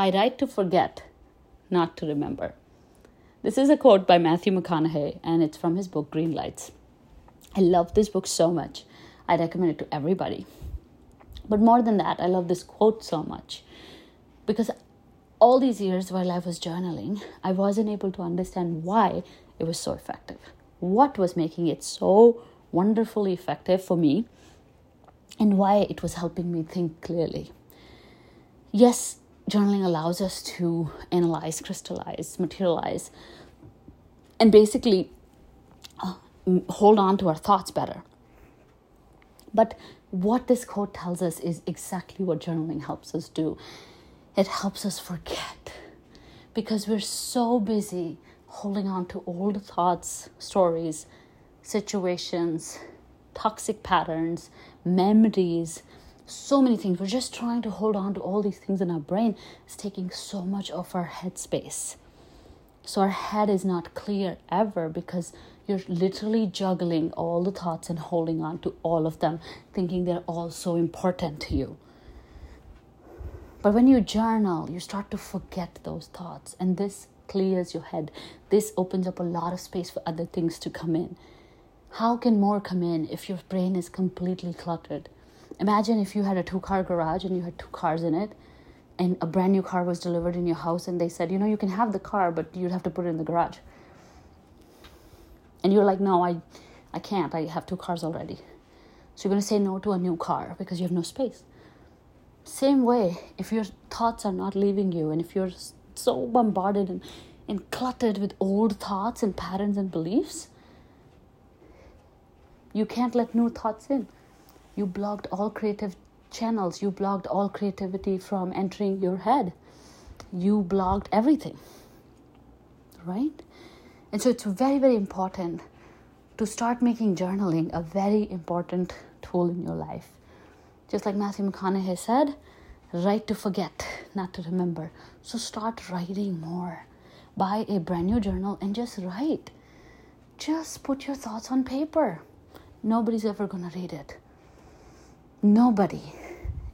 I write to forget, not to remember. This is a quote by Matthew McConaughey, and it's from his book Green Lights. I love this book so much. I recommend it to everybody. But more than that, I love this quote so much because all these years while I was journaling, I wasn't able to understand why it was so effective. What was making it so wonderfully effective for me and why it was helping me think clearly. Yes, journaling allows us to analyze, crystallize, materialize, and basically uh, hold on to our thoughts better. But what this quote tells us is exactly what journaling helps us do it helps us forget because we're so busy holding on to old thoughts, stories, situations, toxic patterns, memories, so many things. We're just trying to hold on to all these things in our brain. It's taking so much of our head space. So our head is not clear ever because you're literally juggling all the thoughts and holding on to all of them, thinking they're all so important to you. But when you journal, you start to forget those thoughts, and this clears your head. This opens up a lot of space for other things to come in. How can more come in if your brain is completely cluttered? Imagine if you had a two car garage and you had two cars in it, and a brand new car was delivered in your house, and they said, you know, you can have the car, but you'd have to put it in the garage. And you're like, no, I, I can't. I have two cars already. So you're going to say no to a new car because you have no space. Same way, if your thoughts are not leaving you, and if you're so bombarded and, and cluttered with old thoughts and patterns and beliefs, you can't let new thoughts in. You blocked all creative channels, you blocked all creativity from entering your head. You blocked everything. Right? And so it's very, very important to start making journaling a very important tool in your life. Just like Matthew McConaughey said, write to forget, not to remember. So start writing more. Buy a brand new journal and just write. Just put your thoughts on paper. Nobody's ever going to read it. Nobody.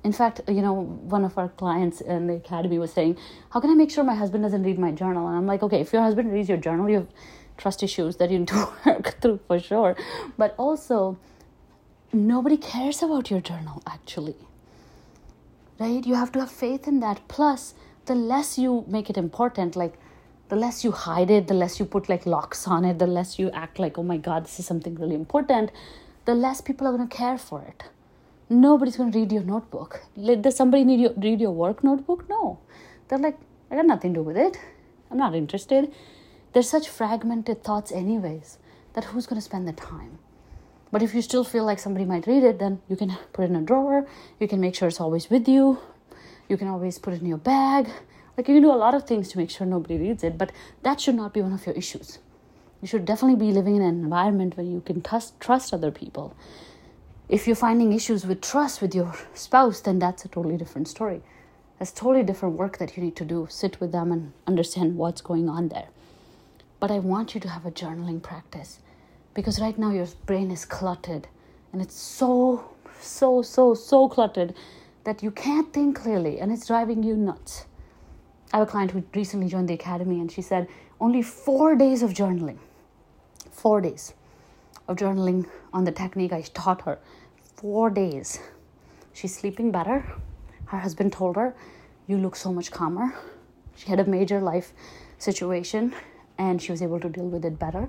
In fact, you know, one of our clients in the academy was saying, How can I make sure my husband doesn't read my journal? And I'm like, Okay, if your husband reads your journal, you have trust issues that you need to work through for sure. But also, nobody cares about your journal actually right you have to have faith in that plus the less you make it important like the less you hide it the less you put like locks on it the less you act like oh my god this is something really important the less people are going to care for it nobody's going to read your notebook does somebody need you read your work notebook no they're like i got nothing to do with it i'm not interested there's such fragmented thoughts anyways that who's going to spend the time but if you still feel like somebody might read it, then you can put it in a drawer. You can make sure it's always with you. You can always put it in your bag. Like you can do a lot of things to make sure nobody reads it, but that should not be one of your issues. You should definitely be living in an environment where you can trust, trust other people. If you're finding issues with trust with your spouse, then that's a totally different story. That's totally different work that you need to do. Sit with them and understand what's going on there. But I want you to have a journaling practice because right now your brain is cluttered and it's so so so so cluttered that you can't think clearly and it's driving you nuts i have a client who recently joined the academy and she said only four days of journaling four days of journaling on the technique i taught her four days. She's sleeping better. Her husband told her you look so much calmer. She had a major life situation and she was able to deal with it better.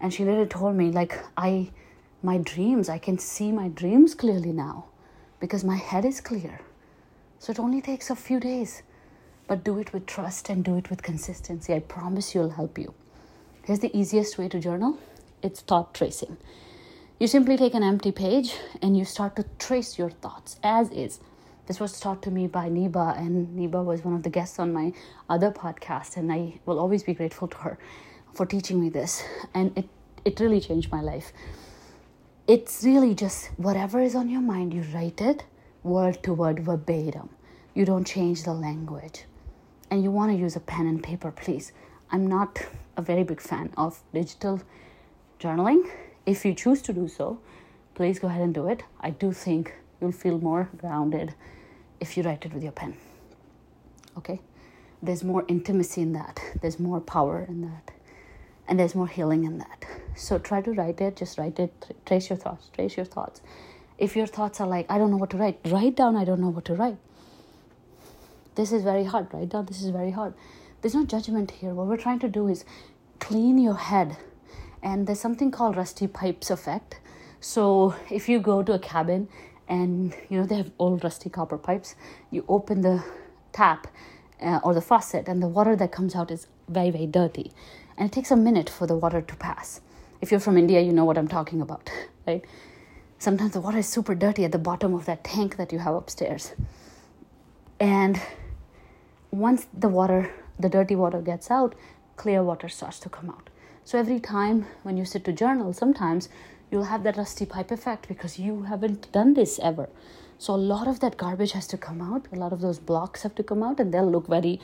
And she later told me like i my dreams i can see my dreams clearly now because my head is clear. So it only takes a few days. But do it with trust and do it with consistency. I promise you'll help you. Here's the easiest way to journal. It's thought tracing you simply take an empty page and you start to trace your thoughts as is. This was taught to me by Niba, and Niba was one of the guests on my other podcast, and I will always be grateful to her for teaching me this. And it it really changed my life. It's really just whatever is on your mind you write it word to word verbatim. You don't change the language. And you want to use a pen and paper please. I'm not a very big fan of digital journaling if you choose to do so please go ahead and do it i do think you'll feel more grounded if you write it with your pen okay there's more intimacy in that, there's more power in that, and there's more healing in that. So try to write it, just write it, trace your thoughts, trace your thoughts. If your thoughts are like, I don't know what to write, write down, I don't know what to write. This is very hard, write down, this is very hard. There's no judgment here. What we're trying to do is clean your head. And there's something called rusty pipes effect. So if you go to a cabin and you know they have old rusty copper pipes, you open the tap uh, or the faucet, and the water that comes out is very, very dirty. And it takes a minute for the water to pass. If you're from India, you know what I'm talking about, right? Sometimes the water is super dirty at the bottom of that tank that you have upstairs. And once the water, the dirty water gets out, clear water starts to come out. So every time when you sit to journal, sometimes you'll have that rusty pipe effect because you haven't done this ever. So a lot of that garbage has to come out. A lot of those blocks have to come out, and they'll look very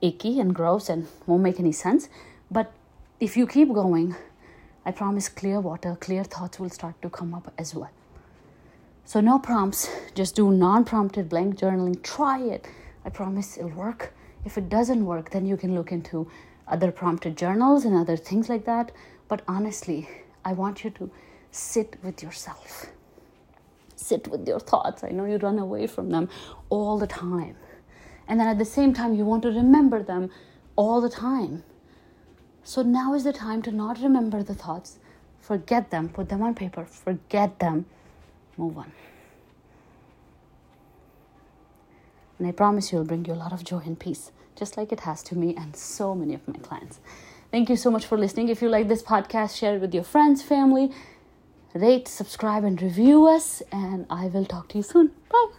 icky and gross and won't make any sense. But if you keep going, I promise clear water, clear thoughts will start to come up as well. So, no prompts, just do non prompted blank journaling. Try it. I promise it'll work. If it doesn't work, then you can look into other prompted journals and other things like that. But honestly, I want you to sit with yourself sit with your thoughts. I know you run away from them all the time. And then at the same time, you want to remember them all the time. So now is the time to not remember the thoughts, forget them, put them on paper, forget them, move on. And I promise you, it'll bring you a lot of joy and peace, just like it has to me and so many of my clients. Thank you so much for listening. If you like this podcast, share it with your friends, family, rate, subscribe, and review us. And I will talk to you soon. Bye.